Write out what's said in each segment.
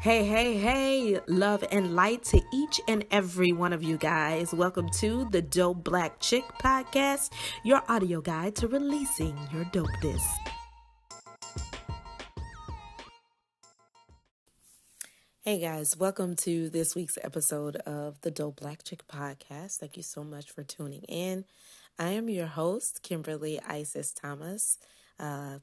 Hey, hey, hey, love and light to each and every one of you guys. Welcome to the Dope Black Chick Podcast, your audio guide to releasing your dopeness. Hey guys, welcome to this week's episode of the Dope Black Chick Podcast. Thank you so much for tuning in. I am your host, Kimberly Isis Thomas, uh,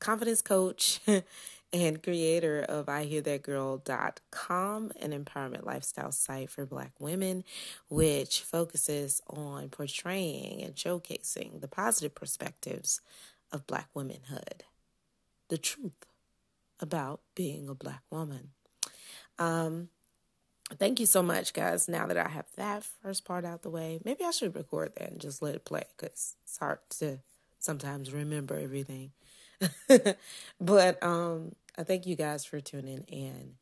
confidence coach and creator of IHearThatGirl.com, an empowerment lifestyle site for Black women, which focuses on portraying and showcasing the positive perspectives of Black womanhood, the truth about being a Black woman. Um, thank you so much, guys. Now that I have that first part out the way, maybe I should record that and just let it play because it's hard to sometimes remember everything. but um, I thank you guys for tuning in.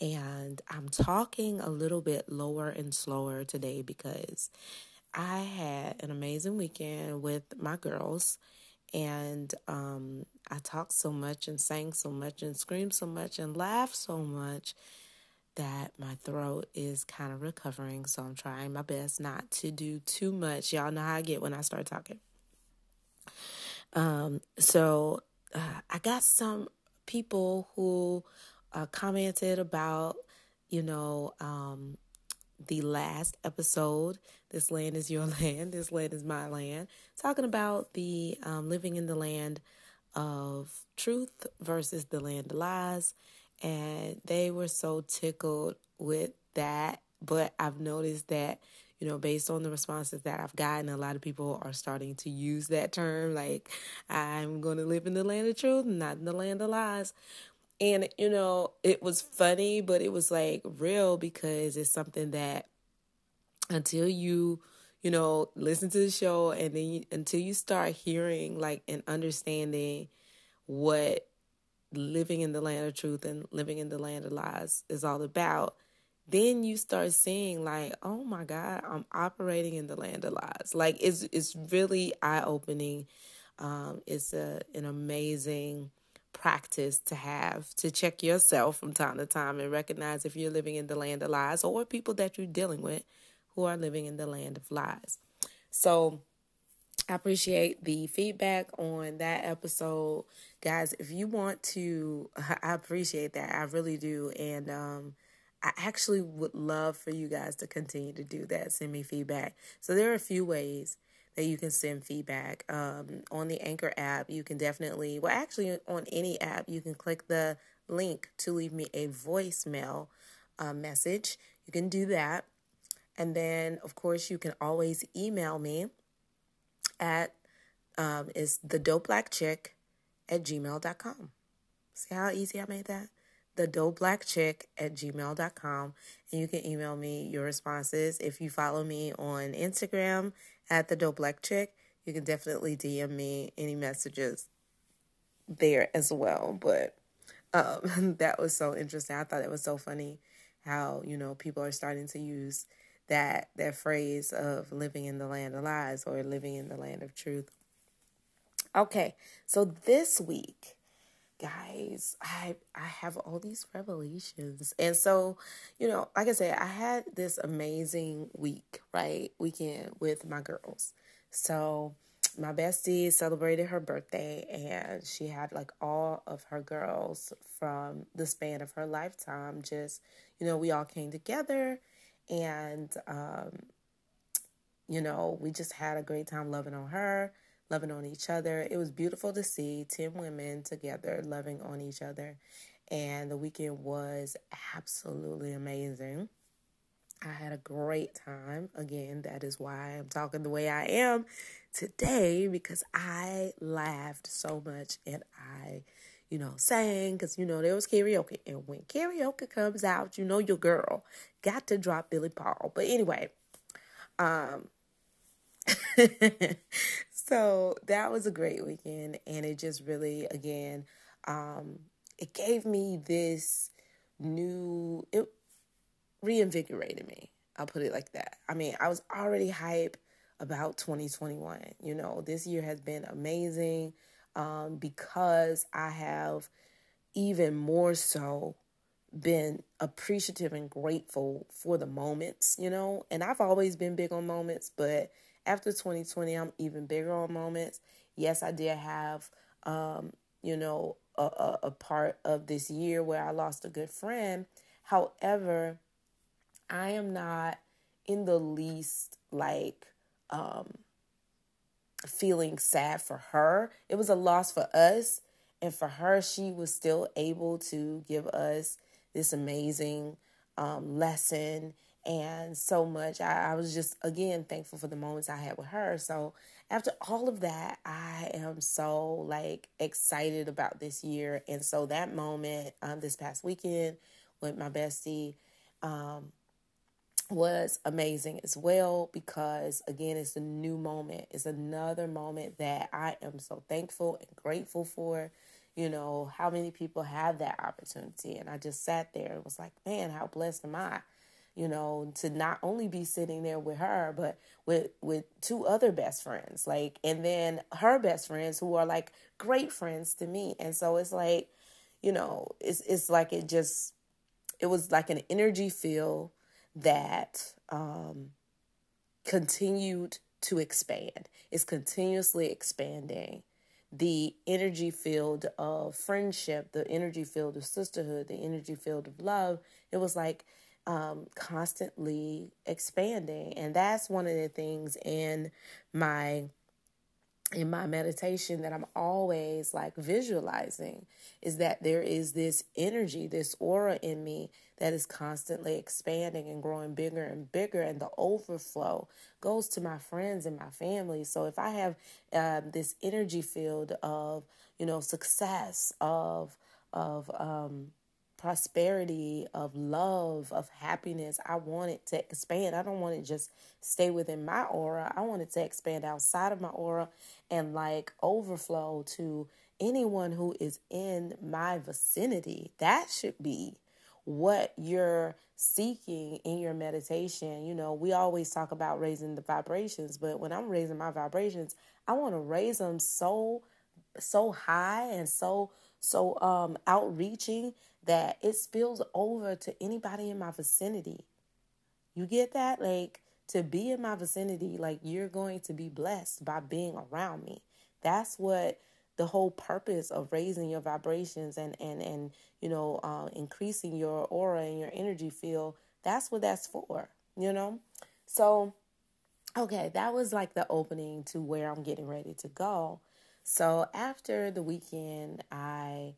And I'm talking a little bit lower and slower today because I had an amazing weekend with my girls. And um, I talked so much and sang so much and screamed so much and laughed so much that my throat is kind of recovering. So I'm trying my best not to do too much. Y'all know how I get when I start talking. Um, so uh, I got some people who uh, commented about, you know, um, the last episode. This land is your land. This land is my land. Talking about the um, living in the land of truth versus the land of lies. And they were so tickled with that. But I've noticed that you know, based on the responses that I've gotten, a lot of people are starting to use that term like, I'm going to live in the land of truth, not in the land of lies. And, you know, it was funny, but it was like real because it's something that until you, you know, listen to the show and then you, until you start hearing like and understanding what living in the land of truth and living in the land of lies is all about, then you start seeing like, oh my God, I'm operating in the land of lies. Like it's it's really eye opening. Um, it's a an amazing practice to have to check yourself from time to time and recognize if you're living in the land of lies or people that you're dealing with who are living in the land of lies. So I appreciate the feedback on that episode. Guys, if you want to I appreciate that. I really do. And um I actually would love for you guys to continue to do that. Send me feedback. So there are a few ways that you can send feedback. Um, on the Anchor app, you can definitely, well, actually, on any app, you can click the link to leave me a voicemail uh, message. You can do that. And then, of course, you can always email me at um, is the dope black chick at gmail.com. See how easy I made that? The dope black chick at gmail.com and you can email me your responses. If you follow me on instagram at the dope black chick you can definitely dm me any messages there as well. But um, that was so interesting. I thought it was so funny how you know people are starting to use that that phrase of living in the land of lies or living in the land of truth. Okay so this week guys, I I have all these revelations. And so, you know, like I said, I had this amazing week, right? Weekend with my girls. So, my bestie celebrated her birthday and she had like all of her girls from the span of her lifetime just, you know, we all came together and um you know, we just had a great time loving on her loving on each other. It was beautiful to see 10 women together loving on each other. And the weekend was absolutely amazing. I had a great time. Again, that is why I'm talking the way I am today because I laughed so much and I, you know, sang because, you know, there was karaoke. And when karaoke comes out, you know, your girl got to drop Billy Paul. But anyway, um, so that was a great weekend and it just really again um it gave me this new it reinvigorated me i'll put it like that i mean i was already hype about 2021 you know this year has been amazing um because i have even more so been appreciative and grateful for the moments, you know. And I've always been big on moments, but after 2020, I'm even bigger on moments. Yes, I did have, um, you know, a, a, a part of this year where I lost a good friend. However, I am not in the least like um, feeling sad for her. It was a loss for us. And for her, she was still able to give us this amazing um, lesson and so much. I, I, was just, again, thankful for the moments I had with her. So after all of that, I am so like excited about this year. And so that moment um, this past weekend with my bestie um, was amazing as well because, again, it's a new moment. It's another moment that I am so thankful and grateful for you know, how many people have that opportunity? And I just sat there and was like, man, how blessed am I? You know, to not only be sitting there with her, but with with two other best friends, like, and then her best friends who are like great friends to me. And so it's like, you know, it's it's like it just, it was like an energy field that um, continued to expand. It's continuously expanding the energy field of friendship, the energy field of sisterhood, the energy field of love. It was like um, constantly expanding. And that's one of the things in my in my meditation that I'm always like visualizing is that there is this energy, this aura in me that is constantly expanding and growing bigger and bigger, and the overflow goes to my friends and my family. So if I have um, this energy field of you know success, of of um, prosperity, of love, of happiness. I want it to expand. I don't want it just stay within my aura. I want it to expand outside of my aura and like overflow to anyone who is in my vicinity. That should be what you're seeking in your meditation. You know, we always talk about raising the vibrations, but when I'm raising my vibrations, I want to raise them so so high and so so um outreaching that it spills over to anybody in my vicinity. You get that? Like to be in my vicinity, like you're going to be blessed by being around me. That's what the whole purpose of raising your vibrations and and and you know uh, increasing your aura and your energy field. That's what that's for. You know, so okay, that was like the opening to where I'm getting ready to go. So after the weekend, I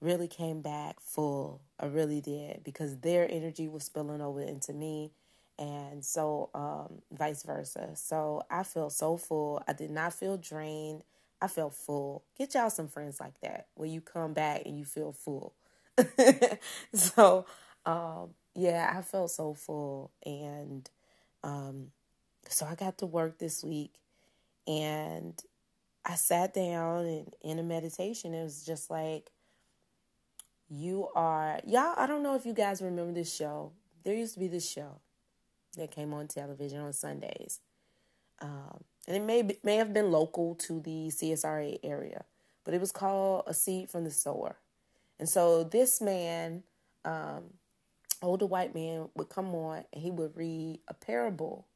really came back full. I really did because their energy was spilling over into me and so um, vice versa. So I felt so full. I did not feel drained. I felt full. Get y'all some friends like that where you come back and you feel full. so um, yeah, I felt so full and um, so I got to work this week and I sat down and in a meditation it was just like you are y'all i don't know if you guys remember this show. There used to be this show that came on television on sundays. Um, and it may be, may have been local to the csra area but it was called a seed from the sower. And so this man um, older white man would come on and he would read a parable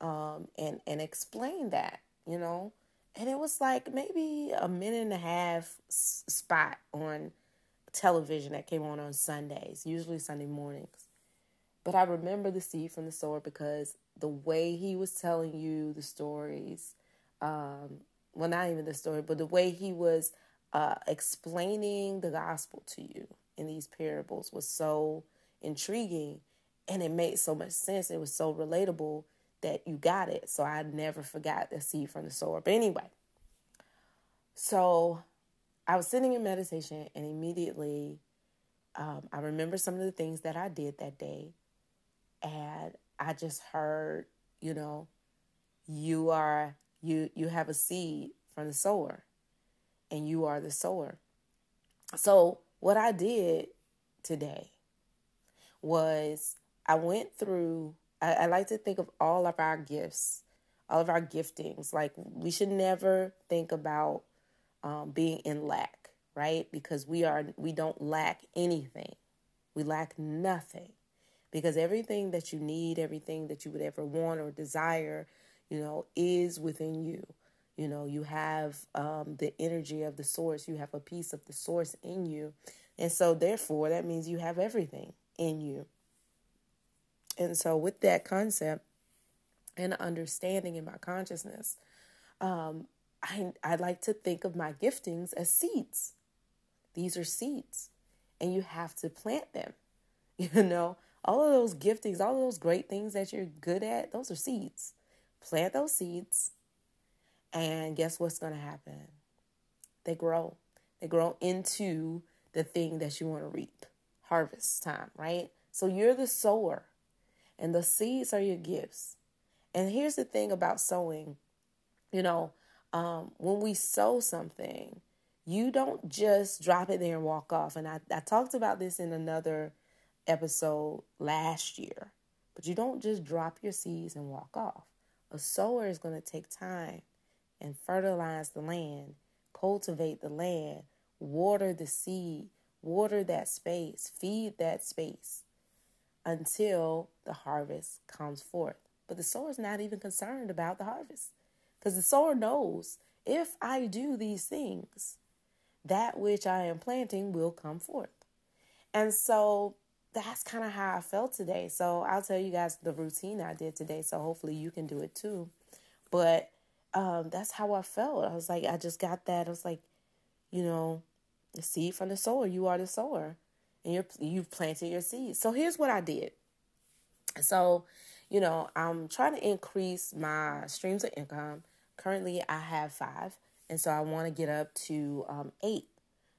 um, and and explain that you know and it was like maybe a minute and a half spot on television that came on on Sundays, usually Sunday mornings. But I remember the seed from the sower because the way he was telling you the stories, um, well, not even the story, but the way he was uh, explaining the gospel to you in these parables was so intriguing and it made so much sense. It was so relatable that you got it. So I never forgot the seed from the sower. But anyway, so I was sitting in meditation and immediately um, I remember some of the things that I did that day. And I just heard, you know, you are, you, you have a seed from the sower and you are the sower. So what I did today was I went through, I, I like to think of all of our gifts, all of our giftings. Like we should never think about um, being in lack, right? Because we are we don't lack anything. We lack nothing because everything that you need, everything that you would ever want or desire, you know, is within you. You know, you have um, the energy of the source, you have a piece of the source in you. And so, therefore, that means you have everything in you. And so, with that concept and understanding in my consciousness, um, I, I like to think of my giftings as seeds. These are seeds, and you have to plant them. You know, all of those giftings, all of those great things that you're good at, those are seeds. Plant those seeds, and guess what's going to happen? They grow. They grow into the thing that you want to reap. Harvest time, right? So you're the sower, and the seeds are your gifts. And here's the thing about sowing you know, um, when we sow something, you don't just drop it there and walk off. And I, I talked about this in another episode last year, but you don't just drop your seeds and walk off. A sower is going to take time and fertilize the land, cultivate the land, water the seed, water that space, feed that space until the harvest comes forth. But the sower is not even concerned about the harvest. Because the sower knows if I do these things, that which I am planting will come forth. And so that's kind of how I felt today. So I'll tell you guys the routine I did today. So hopefully you can do it too. But um, that's how I felt. I was like, I just got that. I was like, you know, the seed from the sower. You are the sower, and you're you've planted your seeds. So here's what I did. So, you know, I'm trying to increase my streams of income Currently, I have five, and so I want to get up to um, eight.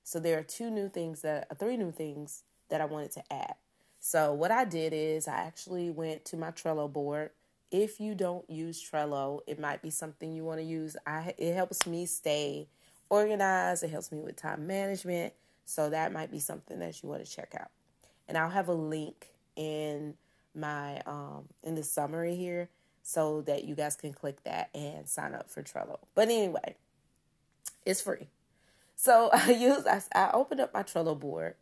So there are two new things that, uh, three new things that I wanted to add. So what I did is I actually went to my Trello board. If you don't use Trello, it might be something you want to use. I it helps me stay organized. It helps me with time management. So that might be something that you want to check out. And I'll have a link in my um in the summary here so that you guys can click that and sign up for Trello. But anyway, it's free. So I use I, I opened up my Trello board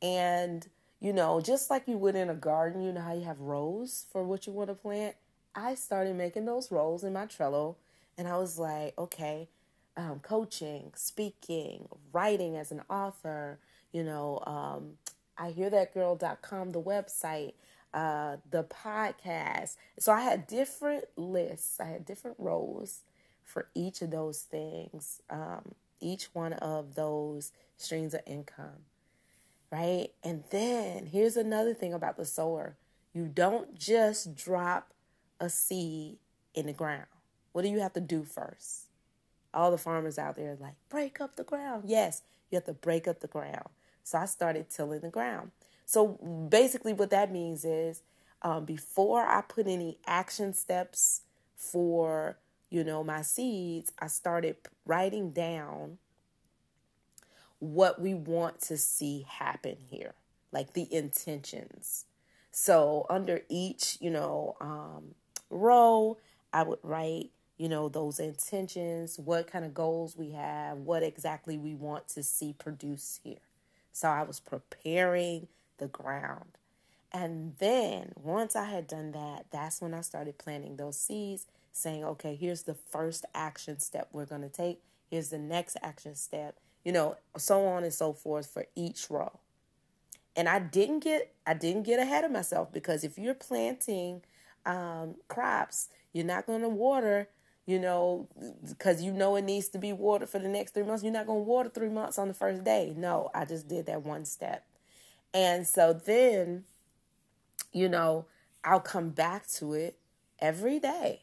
and you know, just like you would in a garden, you know how you have rows for what you want to plant. I started making those rows in my Trello and I was like, okay, um, coaching, speaking, writing as an author, you know, um, I hear that girl.com, the website, uh, the podcast. So I had different lists, I had different roles for each of those things, um, each one of those streams of income, right? And then here's another thing about the sower you don't just drop a seed in the ground. What do you have to do first? All the farmers out there like, break up the ground. Yes, you have to break up the ground. So I started tilling the ground. So basically, what that means is um, before I put any action steps for you know my seeds, I started writing down what we want to see happen here, like the intentions. So under each you know um, row, I would write you know those intentions, what kind of goals we have, what exactly we want to see produce here. So I was preparing the ground. And then once I had done that, that's when I started planting those seeds, saying, okay, here's the first action step we're going to take. Here's the next action step, you know, so on and so forth for each row. And I didn't get I didn't get ahead of myself because if you're planting um, crops, you're not going to water, you know, because you know it needs to be watered for the next three months. You're not going to water three months on the first day. No, I just did that one step. And so then, you know, I'll come back to it every day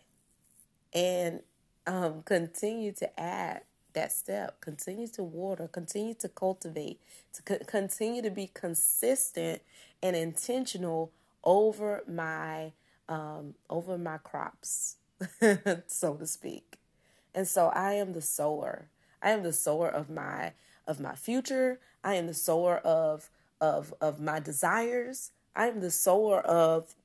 and um, continue to add that step, continue to water, continue to cultivate, to co- continue to be consistent and intentional over my um, over my crops, so to speak. And so I am the sower. I am the sower of my of my future. I am the sower of of of my desires. I'm the sower of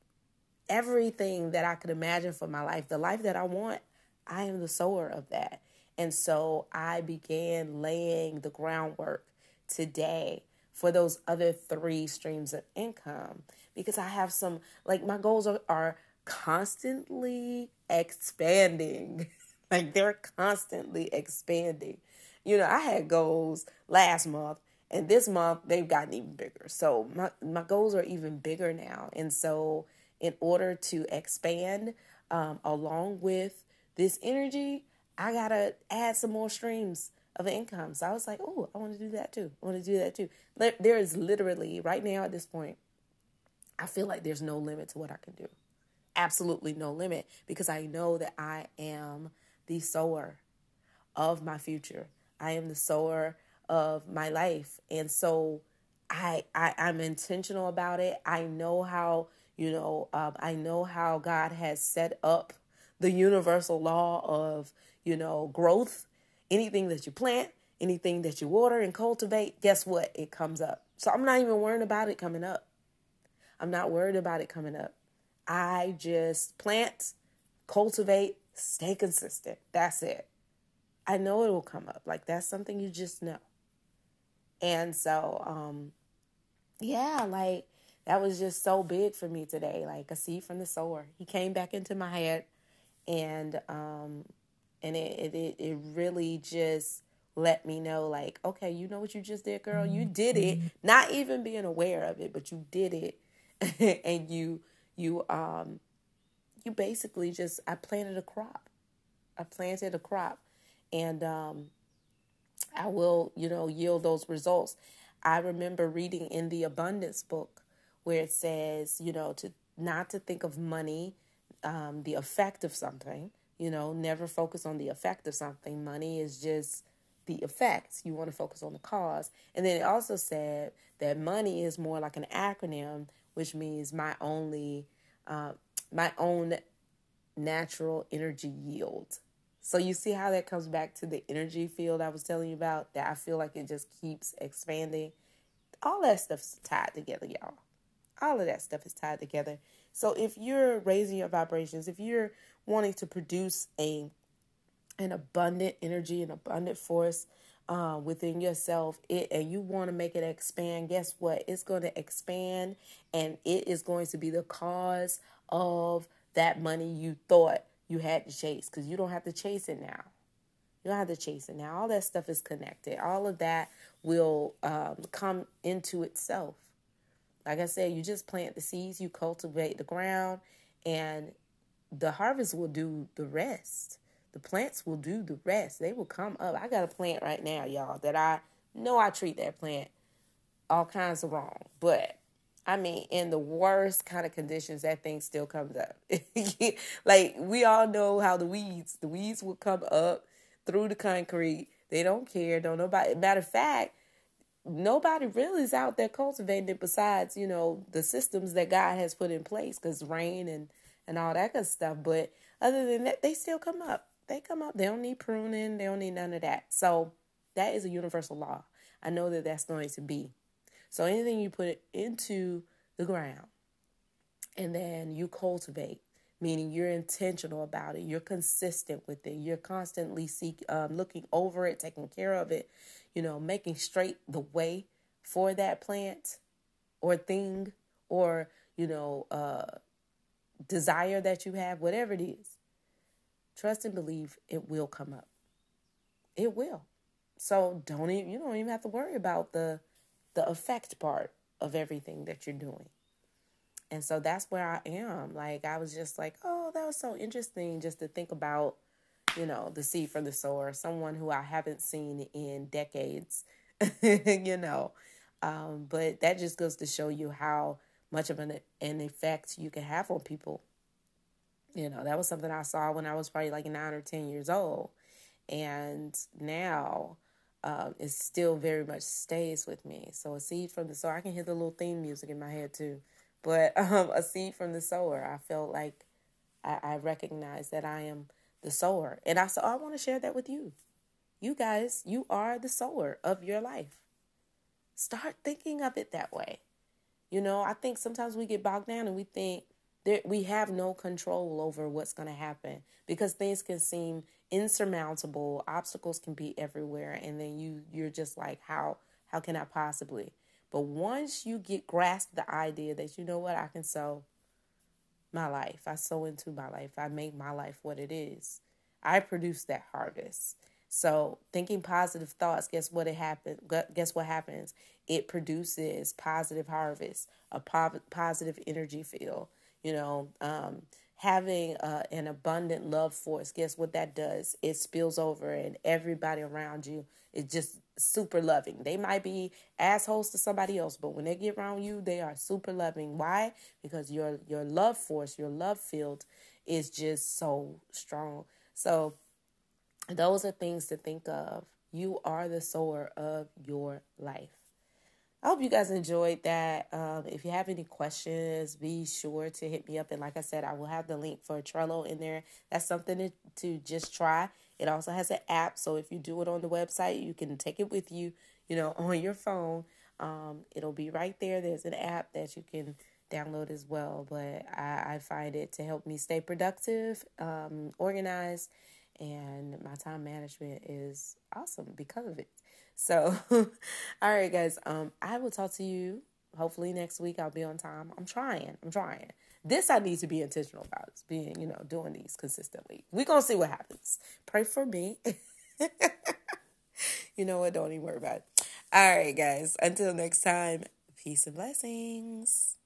everything that I could imagine for my life. The life that I want, I am the sower of that. And so I began laying the groundwork today for those other three streams of income because I have some like my goals are, are constantly expanding. like they're constantly expanding. You know, I had goals last month and this month they've gotten even bigger. So my my goals are even bigger now. And so in order to expand um, along with this energy, I gotta add some more streams of income. So I was like, oh, I want to do that too. I want to do that too. There is literally right now at this point, I feel like there's no limit to what I can do. Absolutely no limit because I know that I am the sower of my future. I am the sower of my life. And so I, I I'm intentional about it. I know how, you know, um, I know how God has set up the universal law of, you know, growth. Anything that you plant, anything that you water and cultivate, guess what? It comes up. So I'm not even worrying about it coming up. I'm not worried about it coming up. I just plant, cultivate, stay consistent. That's it. I know it will come up. Like that's something you just know. And so, um, yeah, like that was just so big for me today. Like a seed from the sower. He came back into my head and um and it it it really just let me know like, okay, you know what you just did, girl? You did it. Not even being aware of it, but you did it. and you you um you basically just I planted a crop. I planted a crop and um I will, you know, yield those results. I remember reading in the abundance book where it says, you know, to not to think of money, um, the effect of something, you know, never focus on the effect of something. Money is just the effects. You want to focus on the cause. And then it also said that money is more like an acronym, which means my only, uh, my own natural energy yield. So you see how that comes back to the energy field I was telling you about that I feel like it just keeps expanding. All that stuff's tied together, y'all. All of that stuff is tied together. So if you're raising your vibrations, if you're wanting to produce a an abundant energy, an abundant force uh, within yourself, it and you want to make it expand, guess what? It's going to expand, and it is going to be the cause of that money you thought you had to chase because you don't have to chase it now. You don't have to chase it now. All that stuff is connected. All of that will um, come into itself. Like I said, you just plant the seeds, you cultivate the ground, and the harvest will do the rest. The plants will do the rest. They will come up. I got a plant right now, y'all, that I know I treat that plant all kinds of wrong. But I mean, in the worst kind of conditions, that thing still comes up. like we all know how the weeds, the weeds will come up through the concrete. They don't care. Don't nobody. Matter of fact, nobody really is out there cultivating it besides you know the systems that God has put in place, because rain and and all that good stuff. But other than that, they still come up. They come up. They don't need pruning. They don't need none of that. So that is a universal law. I know that that's going to be. So anything you put into the ground and then you cultivate, meaning you're intentional about it, you're consistent with it, you're constantly seek um, looking over it, taking care of it, you know, making straight the way for that plant or thing or you know uh, desire that you have, whatever it is. Trust and believe it will come up. It will. So don't even you don't even have to worry about the the effect part of everything that you're doing. And so that's where I am. Like I was just like, oh, that was so interesting just to think about, you know, the seed from the sower, someone who I haven't seen in decades, you know. Um, but that just goes to show you how much of an an effect you can have on people. You know, that was something I saw when I was probably like nine or ten years old. And now um, it still very much stays with me. So a seed from the sower, I can hear the little theme music in my head too. But um, a seed from the sower, I felt like I, I recognize that I am the sower, and I said, oh, I want to share that with you. You guys, you are the sower of your life. Start thinking of it that way. You know, I think sometimes we get bogged down and we think there, we have no control over what's going to happen because things can seem insurmountable obstacles can be everywhere and then you you're just like how how can i possibly But once you get grasp the idea that you know what I can sow my life, I sow into my life, I make my life what it is. I produce that harvest. So thinking positive thoughts, guess what it happens? Guess what happens? It produces positive harvest, a po- positive energy field. You know, um, having uh, an abundant love force, guess what that does? It spills over, and everybody around you is just super loving. They might be assholes to somebody else, but when they get around you, they are super loving. Why? Because your your love force, your love field is just so strong. So those are things to think of. You are the sower of your life. I hope you guys enjoyed that. Um, if you have any questions, be sure to hit me up. And like I said, I will have the link for Trello in there. That's something to, to just try. It also has an app. So if you do it on the website, you can take it with you, you know, on your phone. Um, it'll be right there. There's an app that you can download as well. But I, I find it to help me stay productive, um, organized, and my time management is awesome because of it. So, all right, guys. Um, I will talk to you hopefully next week. I'll be on time. I'm trying. I'm trying. This I need to be intentional about. Being, you know, doing these consistently. We're gonna see what happens. Pray for me. you know what? Don't even worry about it. All right, guys. Until next time. Peace and blessings.